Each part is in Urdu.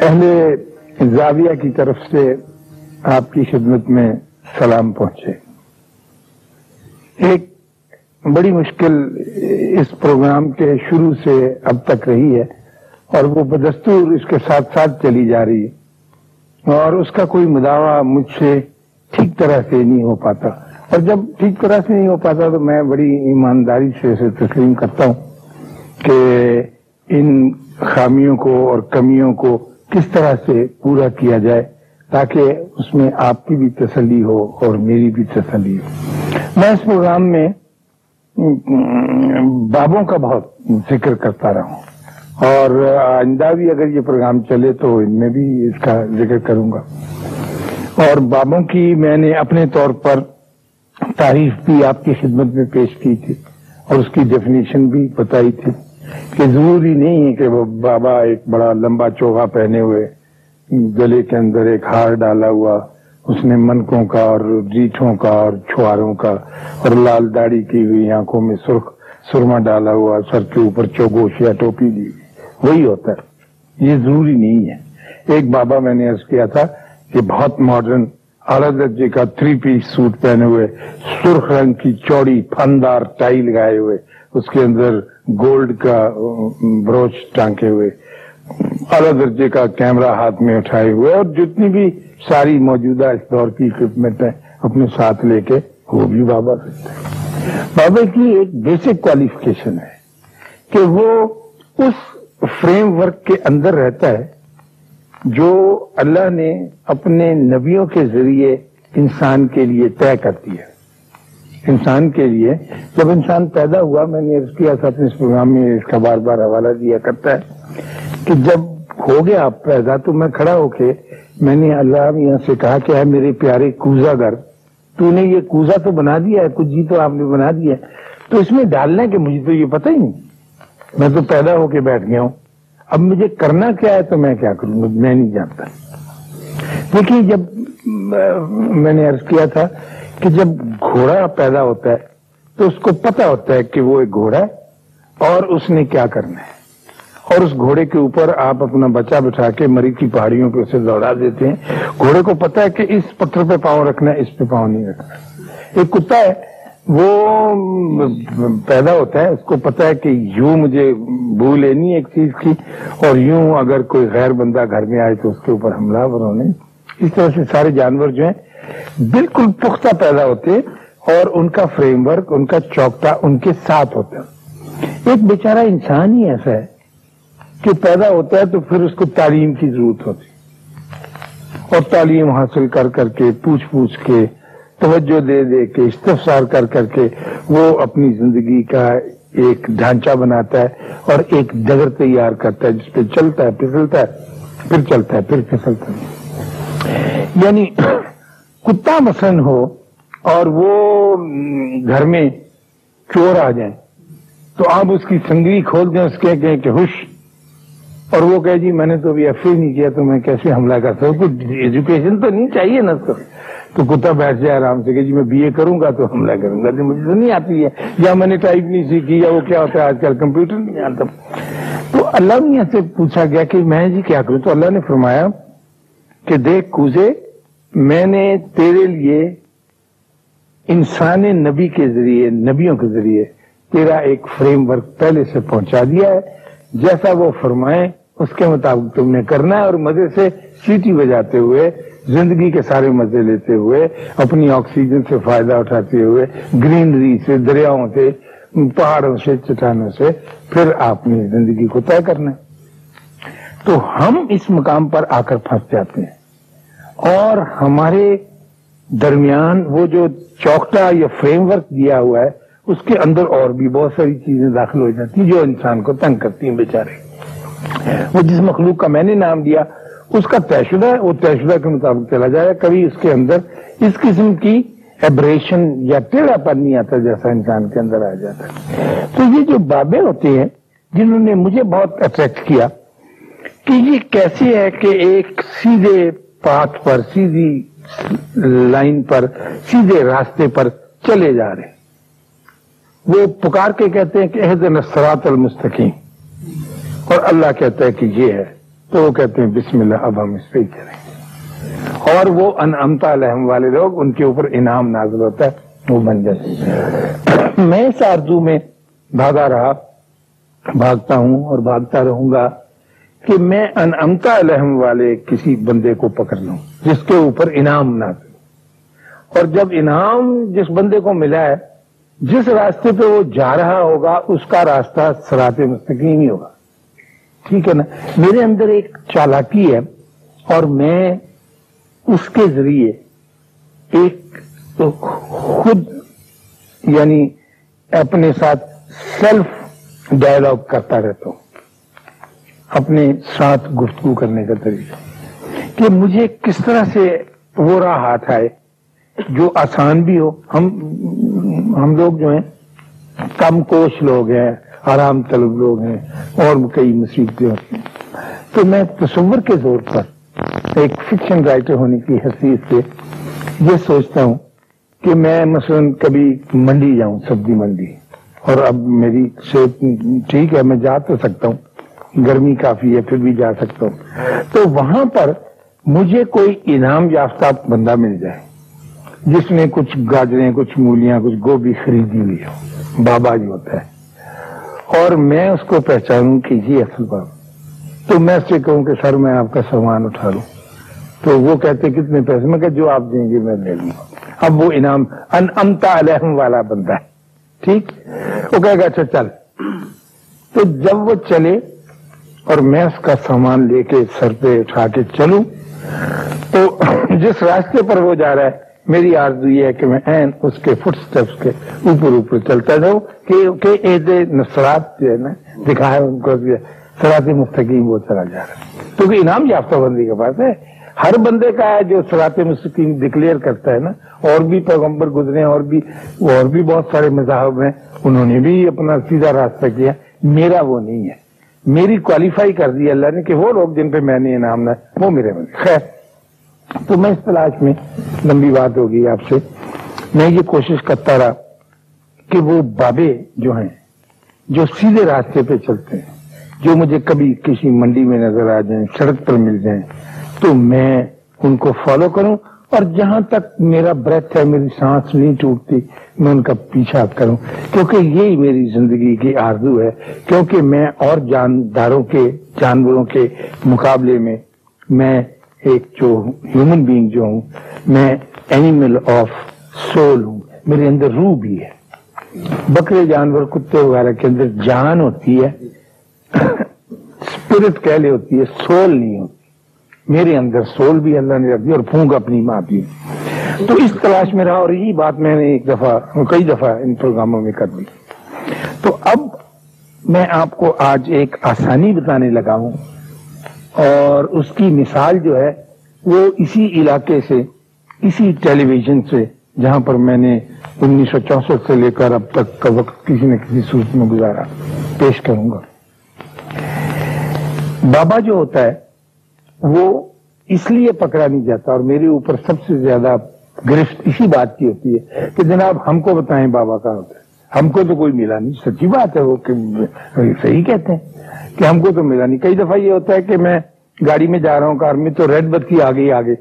اہل زاویہ کی طرف سے آپ کی خدمت میں سلام پہنچے۔ ایک بڑی مشکل اس پروگرام کے شروع سے اب تک رہی ہے اور وہ بدستور اس کے ساتھ ساتھ چلی جا رہی ہے اور اس کا کوئی مداوع مجھ سے ٹھیک طرح سے نہیں ہو پاتا۔ اور جب ٹھیک طرح سے نہیں ہو پاتا تو میں بڑی ایمانداری سے اسے تسلیم کرتا ہوں کہ ان خامیوں کو اور کمیوں کو کس طرح سے پورا کیا جائے تاکہ اس میں آپ کی بھی تسلی ہو اور میری بھی تسلی ہو۔ میں اس پروگرام میں بابوں کا بہت ذکر کرتا رہا ہوں۔ اور آئندہ بھی اگر یہ پروگرام چلے تو ان میں بھی اس کا ذکر کروں گا۔ اور بابوں کی میں نے اپنے طور پر تعریف بھی آپ کی خدمت میں پیش کی تھی اور اس کی ڈیفینیشن بھی بتائی تھی۔ کہ ضروری نہیں ہے کہ وہ بابا ایک بڑا لمبا چوگا پہنے ہوئے گلے کے اندر ایک ہار ڈالا ہوا، اس نے منکوں کا اور ریٹھوں کا اور چھواروں کا اور لال داڑھی کی ہوئی آنکھوں میں سرخ سرما ڈالا ہوا، سر کے اوپر چوگوش یا ٹوپی دی ہوئی۔ وہی ہوتا ہے۔ یہ ضروری نہیں ہے۔ ایک بابا میں نے عرض کیا تھا کہ بہت ماڈرن اعلی درجے کا تھری پیس سوٹ پہنے ہوئے، سرخ رنگ کی چوڑی پھندار ٹائی لگائے ہوئے اس کے اندر گولڈ کا بروچ ٹانکے ہوئے۔ اعلی درجے کا کیمرہ ہاتھ میں اٹھائے ہوئے اور جتنی بھی ساری موجودہ اس دور کی اکوپمنٹ ہیں، اپنے ساتھ لے کے وہ بھی بابا سکتے بابا کی ایک بیسک کوالیفکیشن ہے کہ وہ اس فریم ورک کے اندر رہتا ہے جو اللہ نے اپنے نبیوں کے ذریعے انسان کے لیے طے کرتی ہے۔ انسان کے لیے۔ جب انسان پیدا ہوا، میں نے کیا تھا اپنے اس پروگرام میں، اس کا بار بار حوالہ دیا کرتا ہے کہ جب ہو گیا پیدا، تو میں کھڑا ہو کے میں نے اللہ میاں سے کہا کہ ہے میرے پیارے کوزا گھر، تو نے یہ کوزا تو بنا دیا ہے، کچھ جی تو آپ نے بنا دیا ہے۔ تو اس میں ڈالنا کہ مجھے تو یہ پتہ ہی نہیں۔ میں تو پیدا ہو کے بیٹھ گیا ہوں۔ اب مجھے کرنا کیا ہے تو میں کیا کروں؟ میں نہیں جانتا۔ دیکھیے، جب میں نے عرض کیا تھا کہ جب گھوڑا پیدا ہوتا ہے تو اس کو پتا ہوتا ہے کہ وہ ایک گھوڑا ہے اور اس نے کیا کرنا ہے۔ اور اس گھوڑے کے اوپر آپ اپنا بچہ بٹھا کے مری کی پہاڑیوں پہ اسے دوڑا دیتے ہیں۔ گھوڑے کو پتا ہے کہ اس پتھر پہ پاؤں رکھنا ہے، اس پہ پاؤں نہیں رکھنا۔ ایک کتا ہے، وہ پیدا ہوتا ہے، اس کو پتا ہے کہ یوں مجھے بو لینی ایک چیز کی، اور یوں اگر کوئی غیر بندہ گھر میں آئے تو اس کے اوپر حملہ برونے اس طرح سے سارے جانور جو ہیں بالکل پختہ پیدا ہوتے اور ان کا فریم ورک، ان کا چوکتا ان کے ساتھ ہوتا۔ ہے ایک بیچارہ انسان ہی ایسا ہے کہ پیدا ہوتا ہے تو پھر اس کو تعلیم کی ضرورت ہوتی۔ اور تعلیم حاصل کر کر کے، پوچھ پوچھ کے، توجہ دے دے کے، استفسار کر کر کے وہ اپنی زندگی کا ایک ڈھانچہ بناتا ہے اور ایک ڈگر تیار کرتا ہے، جس پہ چلتا ہے، پھسلتا ہے، پھر چلتا ہے، پھر پھسلتا ہے۔ یعنی کتا مسن ہو اور وہ گھر میں چور آ جائیں تو آپ اس کی سنگری کھول دیں، اس کے کہ ہوش۔ اور وہ کہے جی میں نے تو ابھی ایف نہیں کیا، تو میں کیسے حملہ کرتا ہوں ایجوکیشن تو نہیں چاہیے نا تو تو کتا بیٹھ جائے آرام سے کہ جی میں بی اے کروں گا تو حملہ کروں گا۔ مجھے تو نہیں آتی ہے۔ یا میں نے ٹائپ نہیں سیکھی، یا وہ کیا ہوتا ہے، آج کل کمپیوٹر نہیں آتا۔ تو اللہ میاں سے پوچھا گیا کہ میں جی کیا کروں؟ تو اللہ نے فرمایا کہ دیکھ کوزے میں نے تیرے لیے انسان نبی کے ذریعے، نبیوں کے ذریعے تیرا ایک فریم ورک پہلے سے پہنچا دیا ہے۔ جیسا وہ فرمائے، اس کے مطابق تم نے کرنا ہے اور مزے سے سیٹی بجاتے ہوئے، زندگی کے سارے مزے لیتے ہوئے، اپنی آکسیجن سے فائدہ اٹھاتے ہوئے، گرینری سے، دریاؤں سے، پہاڑوں سے، چٹانوں سے، پھر آپ نے زندگی کو طے کرنا ہے۔ تو ہم اس مقام پر آ کر پھنس جاتے ہیں۔ اور ہمارے درمیان وہ جو چوکٹا یا فریم ورک دیا ہوا ہے، اس کے اندر اور بھی بہت ساری چیزیں داخل ہو جاتی ہیں جو انسان کو تنگ کرتی ہیں بیچارے۔ وہ جس مخلوق کا میں نے نام دیا، اس کا طے شدہ ہے، وہ طے شدہ کے مطابق چلا جائے، کبھی اس کے اندر اس قسم کی ایبریشن یا ٹیڑھا پر نہیں آتا جیسا انسان کے اندر آ جاتا ہے۔ تو یہ جو بابے ہوتے ہیں، جنہوں نے مجھے بہت اٹریکٹ کیا کہ یہ کیسے ہے کہ ایک سیدھے پاتھ پر، سیدھی لائن پر، سیدھے راستے پر چلے جا رہے وہ پکار کے کہتے ہیں کہ عہد نسرات المستقیم۔ اور اللہ کہتا ہے کہ یہ ہے۔ تو وہ کہتے ہیں بسم اللہ، اب ہم اس پہ ہی چلیں۔ اور وہ انعمتا الحم والے لوگ، ان کے اوپر انعام نازل ہوتا ہے، وہ بن جاتے میں اس آرزو میں بھاگا رہا، بھاگتا ہوں اور بھاگتا رہوں گا۔ کہ میں انعمتا الحم والے کسی بندے کو پکڑ لوں، جس کے اوپر انعام نازل اور جب انعام جس بندے کو ملا ہے، جس راستے پہ وہ جا رہا ہوگا، اس کا راستہ سرات مستقیم ہی ہوگا۔ ٹھیک ہے نا؟ میرے اندر ایک چالاکی ہے، اور میں اس کے ذریعے ایک خود یعنی اپنے ساتھ سیلف ڈائلگ کرتا رہتا ہوں۔ اپنے ساتھ گفتگو کرنے کا طریقہ کہ مجھے کس طرح سے وہ راہ ہاتھ آئے جو آسان بھی ہو۔ ہم ہم لوگ جو ہیں، کم کوش لوگ ہیں، آرام طلب لوگ ہیں اور کئی مصیبتیں ہوتی ہیں۔ تو میں تصور کے زور پر ایک فکشن رائٹر ہونے کی حیثیت سے یہ سوچتا ہوں کہ میں مثلا کبھی منڈی جاؤں، سبزی منڈی۔ اور اب میری صحت ٹھیک ہے، میں جا تو سکتا ہوں۔ گرمی کافی ہے، پھر بھی جا سکتا ہوں۔ تو وہاں پر مجھے کوئی انعام یافتہ بندہ مل جائے، جس نے کچھ گاجریں، کچھ مولیاں، کچھ گوبھی خریدی ہوئی ہو بابا جی ہوتا ہے اور میں اس کو پہچانوں کہ یہ اصل بابا تو میں اس سے کہوں کہ سر، میں آپ کا سامان اٹھا لوں۔ تو وہ کہتے کتنے پیسے؟ میں کہ جو آپ دیں گے، میں لے لوں۔ اب وہ انعام ان امتا علیہم والا بندہ ہے۔ ٹھیک؟ وہ کہے گا اچھا چل۔ تو جب وہ چلے اور میں اس کا سامان لے کے سر پہ اٹھا کے چلوں۔ تو جس راستے پر وہ جا رہا ہے، میری آرزو یہ ہے کہ میں این اس کے فٹ سٹیپس کے اوپر اوپر چلتا جاؤں، کہ نسرات جو ہے نا، دکھائے ان کو سرات مستقیم وہ چلا جا رہا ہے۔ کیونکہ انعام یافتہ بندی کے پاس ہے۔ ہر بندے کا ہے جو سرات مستقیم ڈکلیئر کرتا ہے نا، اور بھی پیغمبر گزرے اور بھی اور بھی بہت سارے مذاہب ہیں، انہوں نے بھی اپنا سیدھا راستہ کیا۔ میرا وہ نہیں ہے۔ میری کوالیفائی کر دی اللہ نے کہ وہ لوگ جن پہ میں نے انعام نہ وہ میرے میں خیر، تو میں اس تلاش میں لمبی بات ہوگی آپ سے۔ میں یہ کوشش کرتا رہا کہ وہ بابے جو ہیں، جو سیدھے راستے پہ چلتے ہیں، جو مجھے کبھی کسی منڈی میں نظر آ جائیں، سڑک پر مل جائیں، تو میں ان کو فالو کروں اور جہاں تک میرا بریتھ ہے، میری سانس نہیں ٹوٹتی، میں ان کا پیچھا کروں۔ کیونکہ یہی میری زندگی کی آرزو ہے، کیونکہ میں اور جانداروں کے، جانوروں کے مقابلے میں میں ایک جو ہیومن بینگ جو ہوں، میں اینیمل آف سول ہوں۔ میرے اندر روح بھی ہے۔ بکرے، جانور، کتے وغیرہ کے اندر جان ہوتی ہے اسپرٹ کہہ لے ہوتی ہے سول نہیں ہوتی۔ میرے اندر سول بھی اللہ نے رکھ دی اور پھونک اپنی ماں بھی۔ تو اس تلاش میں رہا اور یہی بات میں نے ایک دفعہ، کئی دفعہ ان پروگراموں میں کر دی۔ تو اب میں آپ کو آج ایک آسانی بتانے لگا ہوں اور اس کی مثال جو ہے وہ اسی علاقے سے، اسی ٹیلی ویژن سے، جہاں پر میں نے انیس سو چونسٹھ سے لے کر اب تک کا وقت کسی نہ کسی صورت میں گزارا، پیش کروں گا۔ بابا جو ہوتا ہے وہ اس لیے پکڑا نہیں جاتا اور میرے اوپر سب سے زیادہ گرفت اسی بات کی ہوتی ہے کہ جناب ہم کو بتائیں بابا کا ہوتا ہے۔ ہم کو تو کوئی ملا نہیں۔ سچی بات ہے وہ کہ صحیح کہتے ہیں کہ ہم کو تو ملا نہیں۔ کئی دفعہ یہ ہوتا ہے کہ میں گاڑی میں جا رہا ہوں کار میں تو ریڈ بتی آ گئی آگے۔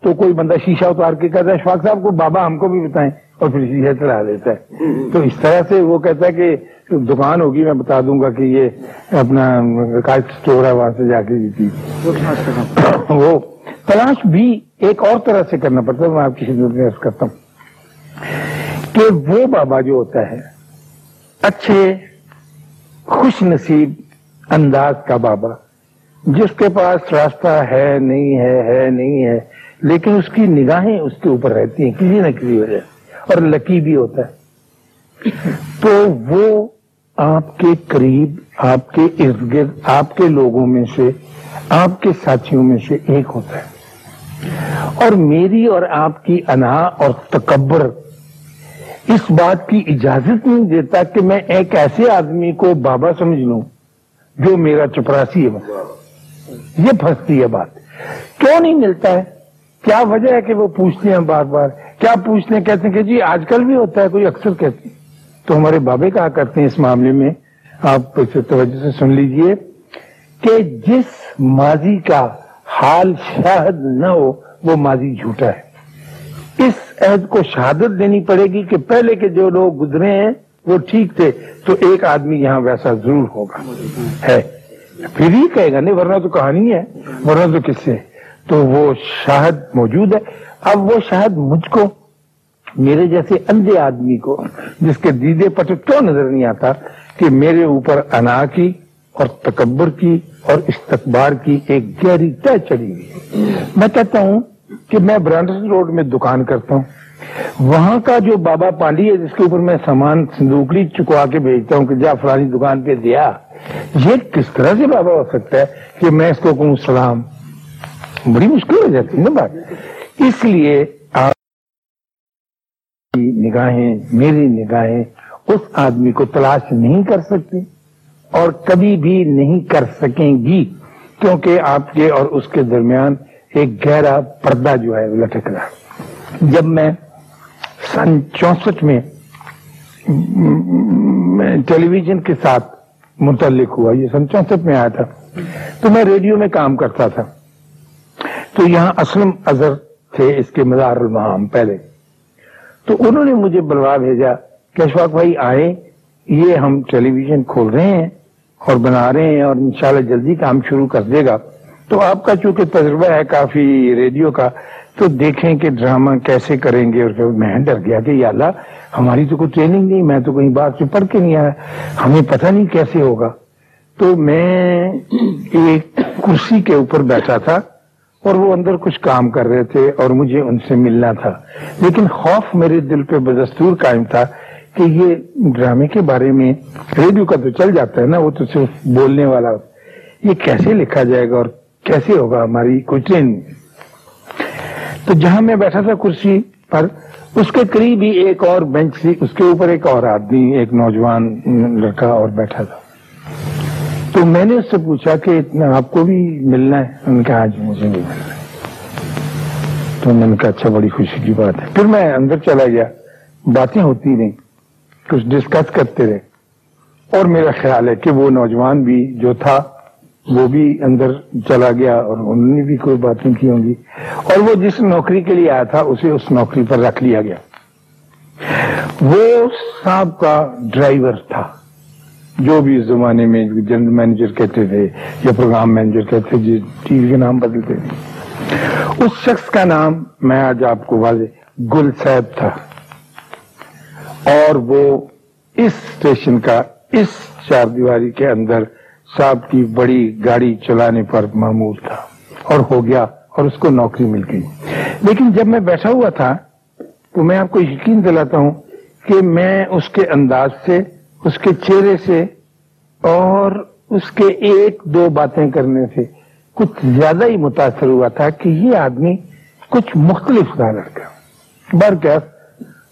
تو کوئی بندہ شیشہ اتار کے کہتا ہے، شفاق صاحب کو بابا ہم کو بھی بتائیں۔ اور پھر شیشہ چلا دیتا ہے۔ تو اس طرح سے وہ کہتا ہے کہ دکان ہوگی، میں بتا دوں گا کہ یہ اپنا اسٹور ہے، وہاں سے جا کے جیتی وہ تلاش بھی ایک اور طرح سے کرنا پڑتا ہے، میں آپ کی خدمت میں کرتا ہوں۔ کہ وہ بابا جو ہوتا ہے، اچھے، خوش نصیب انداز کا بابا، جس کے پاس راستہ ہے، نہیں ہے ہے، نہیں ہے، لیکن اس کی نگاہیں اس کے اوپر رہتی ہیں، کسی نہ کسی وجہ اور لکی بھی ہوتا ہے۔ تو وہ آپ کے قریب، آپ کے ارد گرد آپ کے لوگوں میں سے، آپ کے ساتھیوں میں سے ایک ہوتا ہے۔ اور میری اور آپ کی انا اور تکبر اس بات کی اجازت نہیں دیتا کہ میں ایک ایسے آدمی کو بابا سمجھ لوں جو میرا چپراسی ہے۔ یہ پھنستی ہے بات۔ کیوں نہیں ملتا ہے؟ کیا وجہ ہے کہ وہ پوچھتے ہیں بار بار؟ کیا پوچھتے ہیں؟ کہتے ہیں کہ جی آج کل بھی ہوتا ہے، کوئی اکثر کہتے ہیں۔ تو ہمارے بابے کہا کرتے ہیں اس معاملے میں۔ آپ توجہ سے سن لیجیے کہ جس ماضی کا حال شاہد نہ ہو، وہ ماضی جھوٹا ہے۔ اس عہد کو شہادت دینی پڑے گی کہ پہلے کے جو لوگ گزرے ہیں، وہ ٹھیک تھے۔ تو ایک آدمی یہاں ویسا ضرور ہوگا۔ ہے۔ پھر ہی کہے گا، نہیں، ورنہ تو کہانی ہے۔ ورنہ تو کس سے؟ تو وہ شاہد موجود ہے۔ اب وہ شاہد مجھ کو، میرے جیسے اندھے آدمی کو، جس کے دیدے پٹے کیوں نظر نہیں آتا کہ میرے اوپر انا کی اور تکبر کی اور استقبار کی ایک گہری طے چڑی ہوئی میں کہتا ہوں کہ میں برانڈس روڈ میں دکان کرتا ہوں۔ وہاں کا جو بابا پانڈی ہے، جس کے اوپر میں سامان سندوکڑی چکوا کے بھیجتا ہوں کہ جا فلانی دکان پہ دیا، یہ کس طرح سے بابا ہو سکتا ہے کہ میں اس کو کہوں سلام؟ بڑی مشکل ہو جاتی ہے نا بات۔ اس لیے آپ کی نگاہیں، میری نگاہیں اس آدمی کو تلاش نہیں کر سکتی اور کبھی بھی نہیں کر سکیں گی، کیونکہ آپ کے اور اس کے درمیان ایک گہرا پردہ جو ہے لٹک رہا جب میں سن چونسٹھ میں ٹیلی ویژن کے ساتھ متعلق ہوا، یہ سن چونسٹھ میں آیا تھا، تو میں ریڈیو میں کام کرتا تھا۔ تو یہاں اسلم اظہر تھے اس کے مزار المحام پہلے۔ تو انہوں نے مجھے بلوا بھیجا کہ اشفاق بھائی آئے، یہ ہم ٹیلی ویژن کھول رہے ہیں اور بنا رہے ہیں اور انشاءاللہ جلدی کام شروع کر دے گا۔ تو آپ کا چونکہ تجربہ ہے کافی ریڈیو کا، تو دیکھیں کہ ڈرامہ کیسے کریں گے اور میں ڈر گیا کہ یا اللہ، ہماری تو کوئی ٹریننگ نہیں، میں تو کہیں بات سے پڑھ کے نہیں آیا، ہمیں پتہ نہیں کیسے ہوگا۔ تو میں ایک کرسی کے اوپر بیٹھا تھا۔ اور وہ اندر کچھ کام کر رہے تھے اور مجھے ان سے ملنا تھا۔ لیکن خوف میرے دل پہ بدستور قائم تھا کہ یہ ڈرامے کے بارے میں ریڈیو کا تو چل جاتا ہے نا، وہ تو صرف بولنے والا۔ یہ کیسے لکھا جائے گا اور کیسے ہوگا ہماری کوئی ٹرین؟ تو جہاں میں بیٹھا تھا کرسی پر، اس کے قریب ہی ایک اور بینچ تھی، اس کے اوپر ایک اور آدمی، ایک نوجوان لڑکا اور بیٹھا تھا۔ تو میں نے اس سے پوچھا کہ اتنا آپ کو بھی ملنا ہے؟ ان کا آج مجھے بھی ملنا ہے۔ تو میں نے کہا اچھا بڑی خوشی کی بات ہے۔ پھر میں اندر چلا گیا۔ باتیں ہوتی رہیں، کچھ ڈسکس کرتے رہے۔ اور میرا خیال ہے کہ وہ نوجوان بھی جو تھا، وہ بھی اندر چلا گیا اور انہوں نے بھی کوئی باتیں کی ہوں گی۔ اور وہ جس نوکری کے لیے آیا تھا، اسے اس نوکری پر رکھ لیا گیا۔ وہ صاحب کا ڈرائیور تھا۔ جو بھی اس زمانے میں جنرل مینیجر کہتے تھے یا پروگرام مینیجر کہتے تھے ٹی وی کے نام بدلتے تھے۔ اس شخص کا نام میں آج آپ کو واضح گل صاحب تھا۔ اور وہ اس اسٹیشن کا، اس چار دیواری کے اندر صاحب کی بڑی گاڑی چلانے پر معمول تھا۔ اور ہو گیا اور اس کو نوکری مل گئی۔ لیکن جب میں بیٹھا ہوا تھا تو میں آپ کو یقین دلاتا ہوں کہ میں اس کے انداز سے اس کے چہرے سے اور اس کے ایک دو باتیں کرنے سے کچھ زیادہ ہی متاثر ہوا تھا کہ یہ آدمی کچھ مختلف تھا لڑکا بر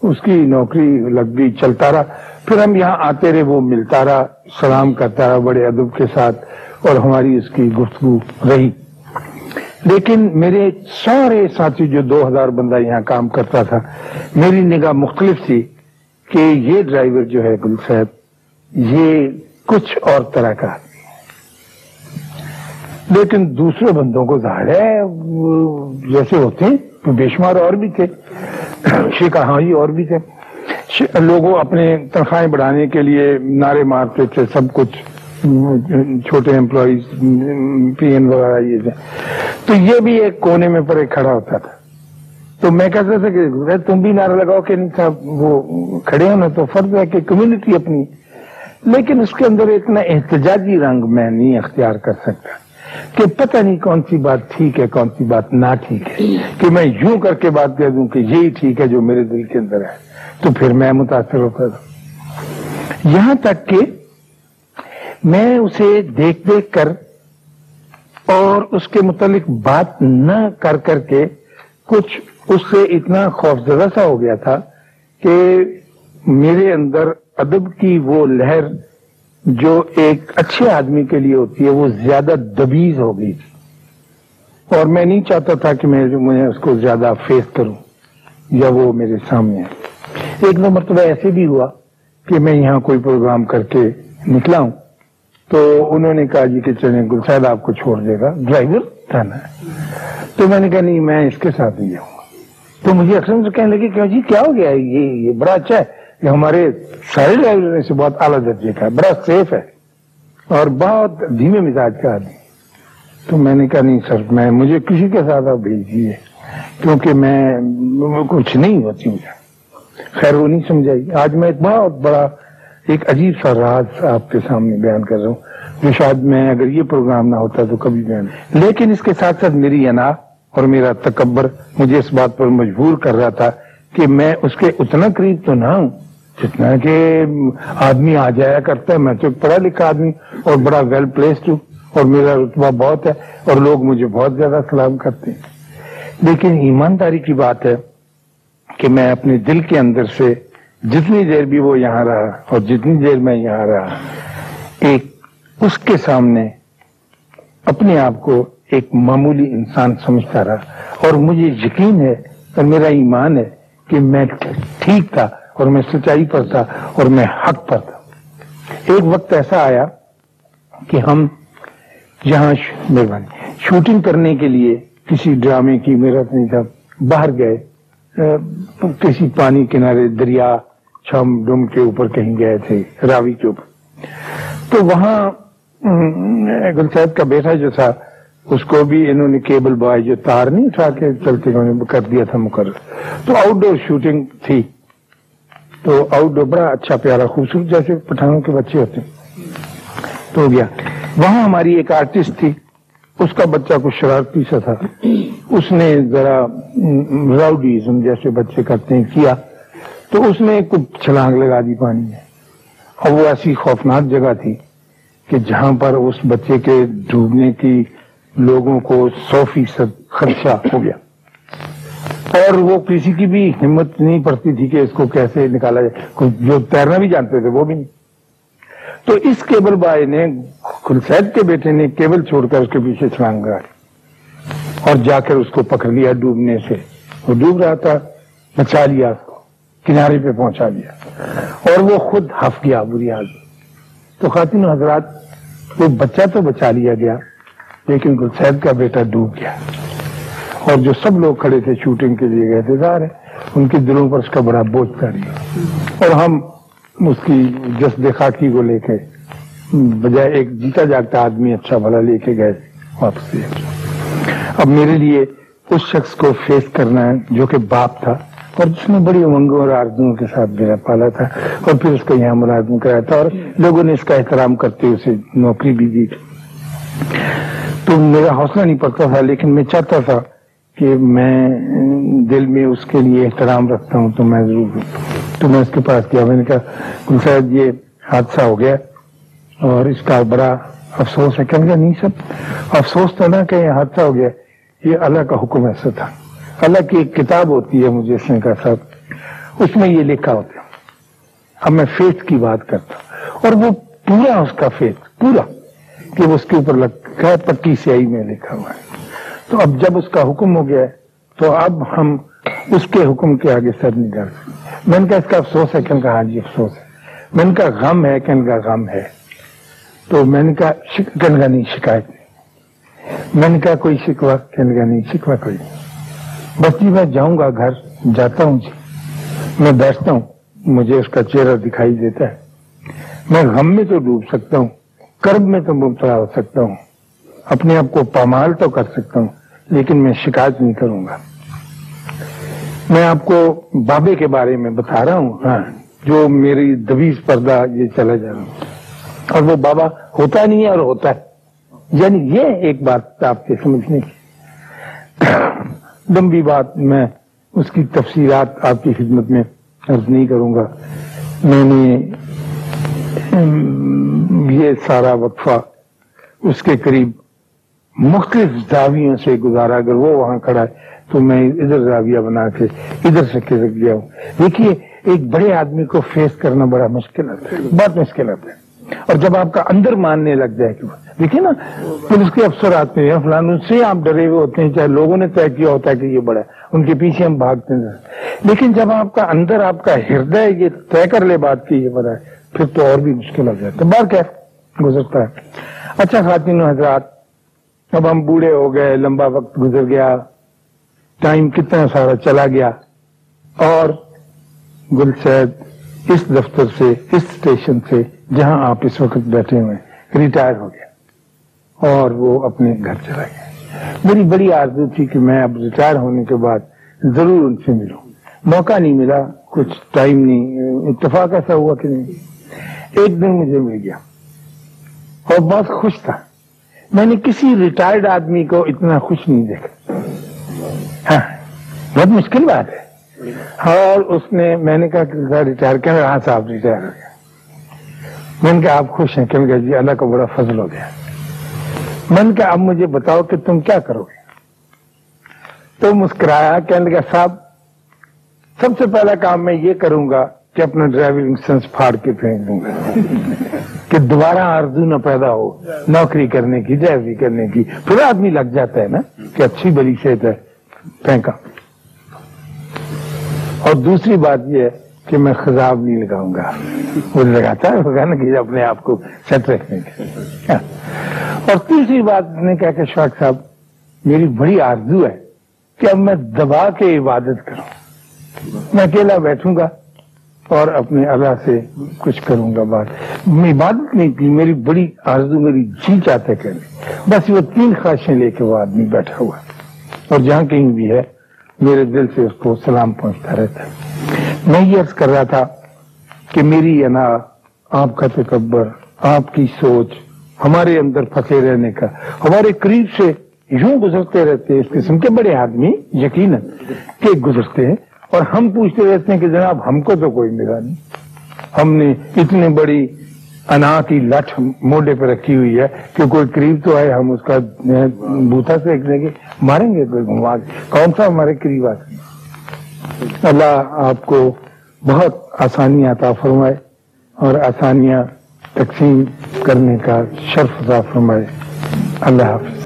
اس کی نوکری لگ گئی، چلتا رہا۔ پھر ہم یہاں آتے رہے، وہ ملتا رہا، سلام کرتا رہا بڑے ادب کے ساتھ اور ہماری اس کی گفتگو رہی۔ لیکن میرے سارے ساتھی جو دو ہزار بندہ یہاں کام کرتا تھا، میری نگاہ مختلف تھی کہ یہ ڈرائیور جو ہے گل صاحب یہ کچھ اور طرح کا لیکن دوسرے بندوں کو ظاہر ہے جیسے ہوتے ہیں، بے شمار اور بھی تھے۔ ہاں اور بھی تھے۔ لوگوں اپنے تنخواہیں بڑھانے کے لیے نعرے مارتے تھے، سب کچھ، چھوٹے امپلائیز پی این وغیرہ، یہ تھے۔ تو یہ بھی ایک کونے میں پر ایک کھڑا ہوتا تھا۔ تو میں کہتا تھا کہ تم بھی نعرہ لگاؤ کہ نہیں صاحب وہ کھڑے ہونا تو فرض ہے کہ کمیونٹی اپنی لیکن اس کے اندر اتنا احتجاجی رنگ میں نہیں اختیار کر سکتا کہ پتہ نہیں کون سی بات ٹھیک ہے، کون سی بات نہ ٹھیک ہے۔ کہ میں یوں کر کے بات کہہ دوں کہ یہی ٹھیک ہے جو میرے دل کے اندر ہے، تو پھر میں متاثر ہوتا تھا۔ یہاں تک کہ میں اسے دیکھ دیکھ کر اور اس کے متعلق بات نہ کر کر کے کچھ اس سے اتنا خوفزدہ سا ہو گیا تھا کہ میرے اندر ادب کی وہ لہر جو ایک اچھے آدمی کے لیے ہوتی ہے، وہ زیادہ دبیز ہو گئی تھی۔ اور میں نہیں چاہتا تھا کہ میں اس کو زیادہ فیس کروں یا وہ میرے سامنے ایک دو مرتبہ ایسے بھی ہوا کہ میں یہاں کوئی پروگرام کر کے نکلا ہوں۔ تو انہوں نے کہا جی کہ چلیں گل شاید آپ کو چھوڑ دے گا۔ ڈرائیور تھا نا تو میں نے کہا نہیں، میں اس کے ساتھ ہی جاؤں۔ گا تو مجھے اکثر کہنے لگے کہ جی کیا ہو گیا؟ یہ یہ بڑا اچھا ہے۔ کہ ہمارے سارے ڈرائیور سے بہت اعلیٰ درجے کا ہے، بڑا سیف ہے اور بہت دھیمے مزاج کا آدمی تو میں نے کہا، نہیں سر، میں، مجھے کسی کے ساتھ آپ بھیجیے کیونکہ میں، کچھ نہیں ہوتی مجھے۔ خیر، وہ نہیں سمجھائی۔ آج میں ایک بہت بڑا، ایک عجیب سا راز آپ کے سامنے بیان کر رہا ہوں، جو شاید میں، اگر یہ پروگرام نہ ہوتا تو کبھی بیان۔ لیکن اس کے ساتھ ساتھ میری انا اور میرا تکبر مجھے اس بات پر مجبور کر رہا تھا کہ میں اس کے اتنا قریب تو نہ ہوں جتنا کہ آدمی آ جایا کرتا ہے، میں تو پڑھا لکھا آدمی اور بڑا ویل پلیسڈ ہوں اور میرا رتبہ بہت ہے اور لوگ مجھے بہت زیادہ سلام کرتے ہیں۔ لیکن ایمانداری کی بات ہے کہ میں اپنے دل کے اندر سے جتنی دیر بھی وہ یہاں رہا اور جتنی دیر میں یہاں رہا، ایک اس کے سامنے اپنے آپ کو ایک معمولی انسان سمجھتا رہا۔ اور مجھے یقین ہے اور میرا ایمان ہے کہ میں ٹھیک تھا۔ اور میں سچائی پر تھا اور میں حق پر تھا۔ ایک وقت ایسا آیا کہ ہم جہاں مہربانی شوٹنگ کرنے کے لیے کسی ڈرامے کی میرا نہیں تھا۔ باہر گئے کسی پانی کنارے دریا، چھم ڈم کے اوپر کہیں گئے تھے، راوی کے اوپر۔ تو وہاں گل صاحب کا بیٹا جو تھا، اس کو بھی انہوں نے کیبل بوائے جو تار نہیں اٹھا کے چلتے کر دیا تھا مقرر۔ تو آؤٹ ڈور شوٹنگ تھی۔ تو آؤٹ ڈور بڑا اچھا پیارا خوبصورت جیسے پٹھانوں کے بچے ہوتے تو ہو گیا۔ وہاں ہماری ایک آرٹسٹ تھی۔ اس کا بچہ کچھ شرارتی سا تھا۔ اس نے ذرا راؤڈیزم جیسے بچے کرتے ہیں کیا۔ تو اس نے کچھ چھلانگ لگا دی پانی میں۔ اور وہ ایسی خوفناک جگہ تھی کہ جہاں پر اس بچے کے ڈوبنے کی لوگوں کو سو فیصد خدشہ ہو گیا۔ اور وہ کسی کی بھی ہمت نہیں پڑتی تھی کہ اس کو کیسے نکالا جائے۔ جو تیرنا بھی جانتے تھے، وہ بھی نہیں۔ تو اس کیبل بھائی نے خلسید کے بیٹے نے کیبل چھوڑ کر اس کے پیچھے چھلانگ اور جا کر اس کو پکڑ لیا ڈوبنے سے۔ وہ ڈوب رہا تھا، بچا لیا اس کو، کنارے پہ پہنچا دیا اور وہ خود ہف گیا بری حال تو خواتین حضرات، وہ بچہ تو بچا لیا گیا، لیکن گلسید کا بیٹا ڈوب گیا۔ اور جو سب لوگ کھڑے تھے شوٹنگ کے لیے گئے تھے، ظاہر ہے، ان کے دلوں پر اس کا بڑا بوجھ پڑی اور ہم اس کی جس خاکی کو لے کے بجائے ایک جیتا جاگتا آدمی اچھا بھلا لے کے گئے، واپس لے اب میرے لیے اس شخص کو فیس کرنا ہے جو کہ باپ تھا، اور جس نے بڑی امنگوں اور آرزوں کے ساتھ میرا پالا تھا، اور پھر اس کو یہاں ملازم کرایا تھا، اور لوگوں نے اس کا احترام کرتے اسے نوکری بھی دی۔ تو میرا حوصلہ نہیں پڑتا تھا، لیکن میں چاہتا تھا کہ میں دل میں اس کے لیے احترام رکھتا ہوں، تو میں ضرور تو میں اس کے پاس کیا میں نے کہا شاید یہ حادثہ ہو گیا اور اس کا بڑا افسوس ہے۔ کہنے کا نہیں سب افسوس تو نہ کہ یہ حادثہ ہو گیا۔ یہ اللہ کا حکم ایسا تھا۔ اللہ کی ایک کتاب ہوتی ہے مجھے اس نے کہا، صاحب، اس میں یہ لکھا ہوتا اب میں فیس کی بات کرتا ہوں۔ اور وہ پورا اس کا فیس پورا کہ وہ اس کے اوپر لگ پکی سیائی میں لکھا ہوا ہے۔ تو اب جب اس کا حکم ہو گیا ہے، تو اب ہم اس کے حکم کے آگے سر نہیں ڈال سکتے۔ میں نے کہا اس کا افسوس ہے کہ ان کا حاجی ہاں افسوس ہے۔ میں نے کہا غم ہے کہ ان کا غم ہے۔ تو میں نے کہا کہنے کا نہیں، شکایت نہیں۔ میں نے کہا کوئی شکوا کہنے کا نہیں شکوا کوئی بس جی میں جاؤں گا گھر، جاتا ہوں جی۔ میں بیٹھتا ہوں، مجھے اس کا چہرہ دکھائی دیتا ہے۔ میں غم میں تو ڈوب سکتا ہوں کرب میں تو مبتلا ہو سکتا ہوں۔ اپنے آپ کو پامال تو کر سکتا ہوں۔ لیکن میں شکایت نہیں کروں گا۔ میں آپ کو بابے کے بارے میں بتا رہا ہوں۔ ہاں جو میری دویز پردہ یہ چلا جا رہا ہوں اور وہ بابا ہوتا نہیں ہے اور ہوتا ہے۔ یعنی یہ ایک بات آپ کے سمجھنے کی۔ لمبی بات میں اس کی تفصیلات آپ کی خدمت میں عرض نہیں کروں گا۔ میں نے یہ سارا وقفہ اس کے قریب مختلف زاویوں سے گزارا، اگر وہ وہاں کھڑا ہے تو میں ادھر زاویہ بنا کے ادھر سے کھسک گیا ہوں۔ دیکھیے، ایک بڑے آدمی کو فیس کرنا بڑا مشکل ہے، بہت مشکل ہے۔ اور جب آپ کا اندر ماننے لگ جائے کہ دیکھیے نا پولیس کے افسر آتے ہیں فلان ان سے آپ ڈرے ہوئے ہوتے ہیں، چاہے لوگوں نے طے کیا ہوتا ہے کہ یہ بڑا ہے، ان کے پیچھے ہم بھاگتے ہیں۔ لیکن جب آپ کا اندر، آپ کا ہردے یہ طے کر لے بات کی یہ بڑا ہے، پھر تو اور بھی مشکل ہو جاتا ہے۔ بار کیا گزرتا ہے۔ اچھا خواتین و حضرات اب ہم بوڑھے ہو گئے، لمبا وقت گزر گیا، ٹائم کتنا سارا چلا گیا۔ اور گل سید اس دفتر سے، اس اسٹیشن سے جہاں آپ اس وقت بیٹھے ہوئے ریٹائر ہو گیا۔ اور وہ اپنے گھر چلا گیا۔ میری بڑی آرزو تھی کہ میں اب ریٹائر ہونے کے بعد ضرور ان سے ملوں۔ موقع نہیں ملا، کچھ ٹائم نہیں، اتفاق ایسا ہوا کہ نہیں۔ ایک دن مجھے مل گیا اور بہت خوش تھا۔ میں نے کسی ریٹائرڈ آدمی کو اتنا خوش نہیں دیکھا۔ ہاں بہت مشکل بات ہے۔ اور اس نے، میں نے کہا کہ ریٹائر کیا ہاں صاحب ریٹائر ہو گیا۔ میں نے کہا، آپ خوش ہیں؟ کہ جی اللہ کا بڑا فضل ہو گیا۔ میں نے کہا، اب مجھے بتاؤ کہ تم کیا کرو گے؟ تو مسکرایا، کہنے لگا، صاحب، سب سے پہلا کام میں یہ کروں گا کہ اپنا ڈرائیونگ لائسنس پھاڑ کے پھینک دوں گا۔ کہ دوبارہ آرزو نہ پیدا ہو، نوکری کرنے کی ڈرائیوری کرنے کی۔ پھر آدمی لگ جاتا ہے نا کہ اچھی بڑی صحت ہے، پھینکا۔ اور دوسری بات یہ ہے کہ میں خزاب نہیں لگاؤں گا۔ وہ لگاتا ہے نا کہ اپنے آپ کو سیٹ رکھنے کے ہاں۔ اور تیسری بات نے کہا کہ شاخ صاحب، میری بڑی آرزو ہے کہ اب میں دبا کے عبادت کروں۔ میں اکیلا بیٹھوں گا اور اپنے اللہ سے کچھ کروں گا بات۔ میں عبادت نہیں کی، میری بڑی آرزو، میری جی چاہتے کرنے بس وہ تین خواہشیں لے کے وہ آدمی بیٹھا ہوا اور جہاں کہیں بھی ہے، میرے دل سے اس کو سلام پہنچتا رہتا میں یہ عرض کر رہا تھا کہ میری انا آپ کا تکبر، آپ کی سوچ، ہمارے اندر پھنسے رہنے کا، ہمارے قریب سے یوں گزرتے رہتے اس قسم کے بڑے آدمی، یقیناً کہ گزرتے ہیں۔ اور ہم پوچھتے رہتے ہیں کہ جناب ہم کو تو کوئی ملا نہیں۔ ہم نے اتنی بڑی انا کی لٹ موڈے پہ رکھی ہوئی ہے کہ کوئی قریب تو آئے، ہم اس کا بوتا سے گے ماریں گے، کوئی گھما کون سا ہمارے قریب آتے اللہ آپ کو بہت آسانی عطا فرمائے اور آسانیاں تقسیم کرنے کا شرف عطا فرمائے۔ اللہ حافظ۔